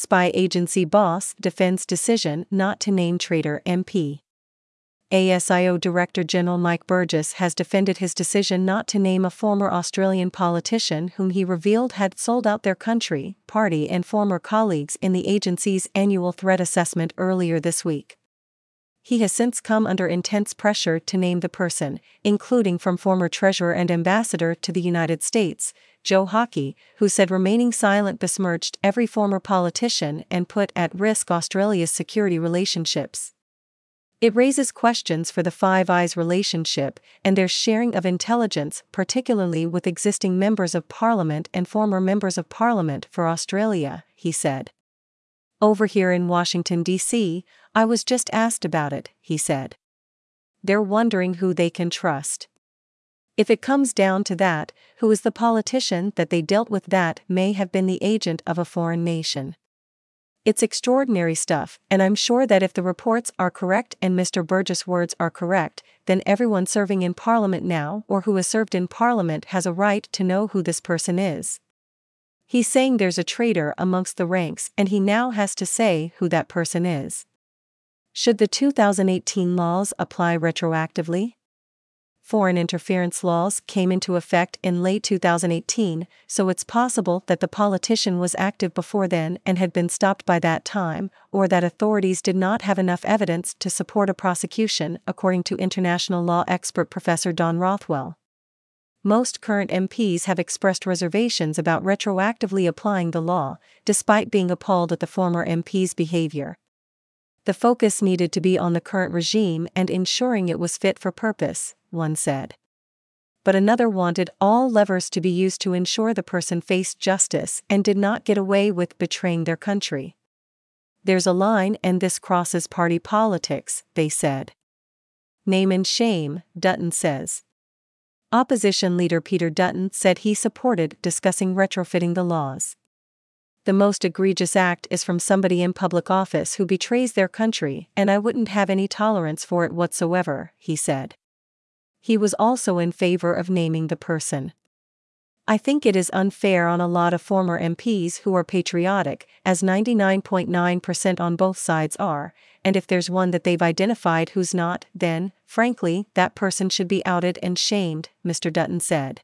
Spy agency boss defends decision not to name traitor MP. ASIO Director General Mike Burgess has defended his decision not to name a former Australian politician whom he revealed had sold out their country, party, and former colleagues in the agency's annual threat assessment earlier this week. He has since come under intense pressure to name the person, including from former Treasurer and Ambassador to the United States, Joe Hockey, who said remaining silent besmirched every former politician and put at risk Australia's security relationships. It raises questions for the Five Eyes relationship and their sharing of intelligence, particularly with existing members of parliament and former members of parliament for Australia, he said. Over here in Washington, D.C., I was just asked about it, he said. They're wondering who they can trust. If it comes down to that, who is the politician that they dealt with that may have been the agent of a foreign nation? It's extraordinary stuff, and I'm sure that if the reports are correct and Mr. Burgess' words are correct, then everyone serving in Parliament now or who has served in Parliament has a right to know who this person is. He's saying there's a traitor amongst the ranks and he now has to say who that person is. Should the 2018 laws apply retroactively? foreign interference laws came into effect in late 2018, so it's possible that the politician was active before then and had been stopped by that time, or that authorities did not have enough evidence to support a prosecution, according to international law expert Professor Don Rothwell. Most current MPs have expressed reservations about retroactively applying the law, despite being appalled at the former MP's behavior the focus needed to be on the current regime and ensuring it was fit for purpose, one said. But another wanted all levers to be used to ensure the person faced justice and did not get away with betraying their country. There's a line and this crosses party politics, they said. Name and shame, Dutton says. Opposition leader Peter Dutton said he supported discussing retrofitting the laws the most egregious act is from somebody in public office who betrays their country, and I wouldn't have any tolerance for it whatsoever, he said. He was also in favor of naming the person. I think it is unfair on a lot of former MPs who are patriotic, as 99.9% on both sides are, and if there's one that they've identified who's not, then, frankly, that person should be outed and shamed, Mr. Dutton said.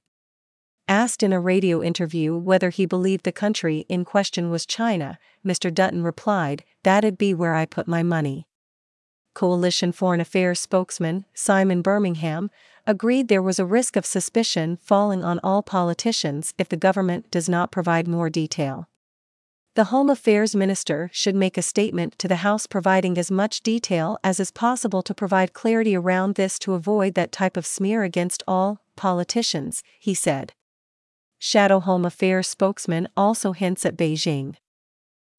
Asked in a radio interview whether he believed the country in question was China, Mr. Dutton replied, That'd be where I put my money. Coalition Foreign Affairs spokesman, Simon Birmingham, agreed there was a risk of suspicion falling on all politicians if the government does not provide more detail. The Home Affairs Minister should make a statement to the House providing as much detail as is possible to provide clarity around this to avoid that type of smear against all politicians, he said. Shadow Home Affairs spokesman also hints at Beijing.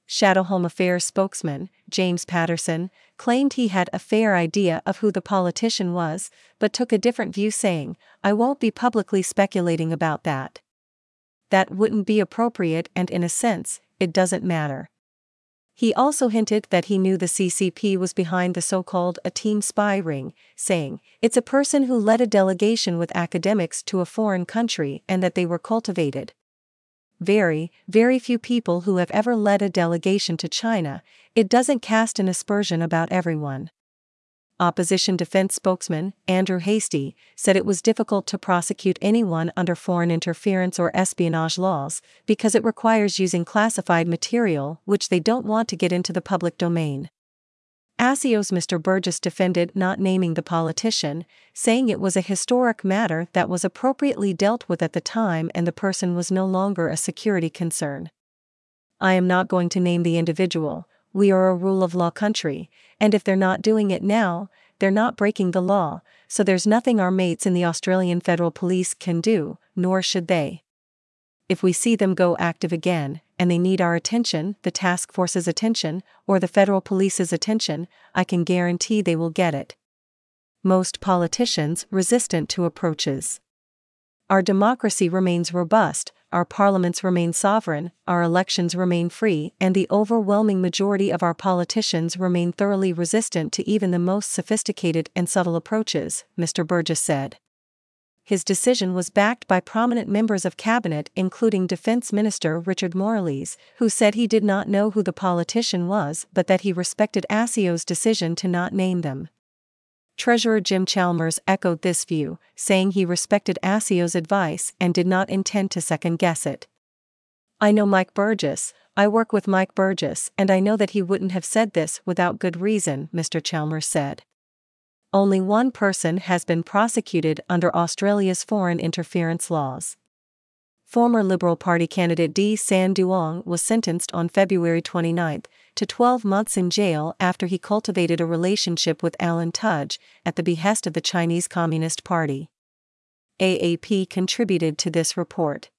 Shadow Home Affairs spokesman, James Paterson, claimed he had a fair idea of who the politician was, but took a different view, saying, I won't be publicly speculating about that. That wouldn't be appropriate, and in a sense, it doesn't matter. He also hinted that he knew the CCP was behind the so called A-Team spy ring, saying, It's a person who led a delegation with academics to a foreign country and that they were cultivated. Very, very few people who have ever led a delegation to China, it doesn't cast an aspersion about everyone. Opposition defense spokesman, Andrew Hastie, said it was difficult to prosecute anyone under foreign interference or espionage laws because it requires using classified material which they don't want to get into the public domain. ASIO's Mr. Burgess defended not naming the politician, saying it was a historic matter that was appropriately dealt with at the time and the person was no longer a security concern. I am not going to name the individual, we are a rule of law country, and if they're not doing it now, they're not breaking the law, so there's nothing our mates in the Australian Federal Police can do, nor should they. If we see them go active again, and they need our attention, the task force's attention, or the federal police's attention, I can guarantee they will get it. Most politicians resistant to approaches. Our democracy remains robust, our parliaments remain sovereign, our elections remain free, and the overwhelming majority of our politicians remain thoroughly resistant to even the most sophisticated and subtle approaches, Mr. Burgess said. His decision was backed by prominent members of cabinet, including Defense Minister Richard Marles, who said he did not know who the politician was but that he respected ASIO's decision to not name them. Treasurer Jim Chalmers echoed this view, saying he respected ASIO's advice and did not intend to second guess it. I know Mike Burgess, I work with Mike Burgess, and I know that he wouldn't have said this without good reason, Mr. Chalmers said. Only one person has been prosecuted under Australia's foreign interference laws. Former Liberal Party candidate Di Sanh Duong was sentenced on February 29 to 12 months in jail after he cultivated a relationship with Alan Tudge at the behest of the Chinese Communist Party. AAP contributed to this report.